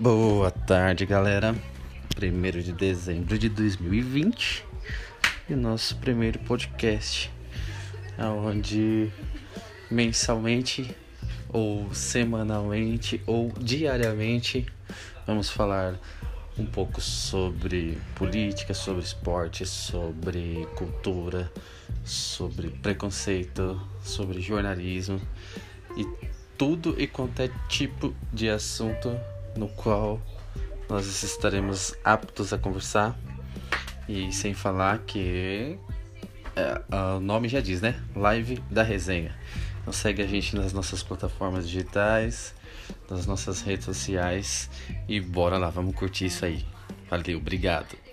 Boa tarde, galera. 1 de dezembro de 2020 e nosso primeiro podcast, onde mensalmente ou semanalmente ou diariamente vamos falar um pouco sobre política, sobre esporte, sobre cultura, sobre preconceito, sobre jornalismo e tudo e qualquer tipo de assunto no qual nós estaremos aptos a conversar. E sem falar que é, o nome já diz, né? Live da resenha. Então segue a gente nas nossas plataformas digitais, nas nossas redes sociais e bora lá, vamos curtir isso aí. Valeu, obrigado.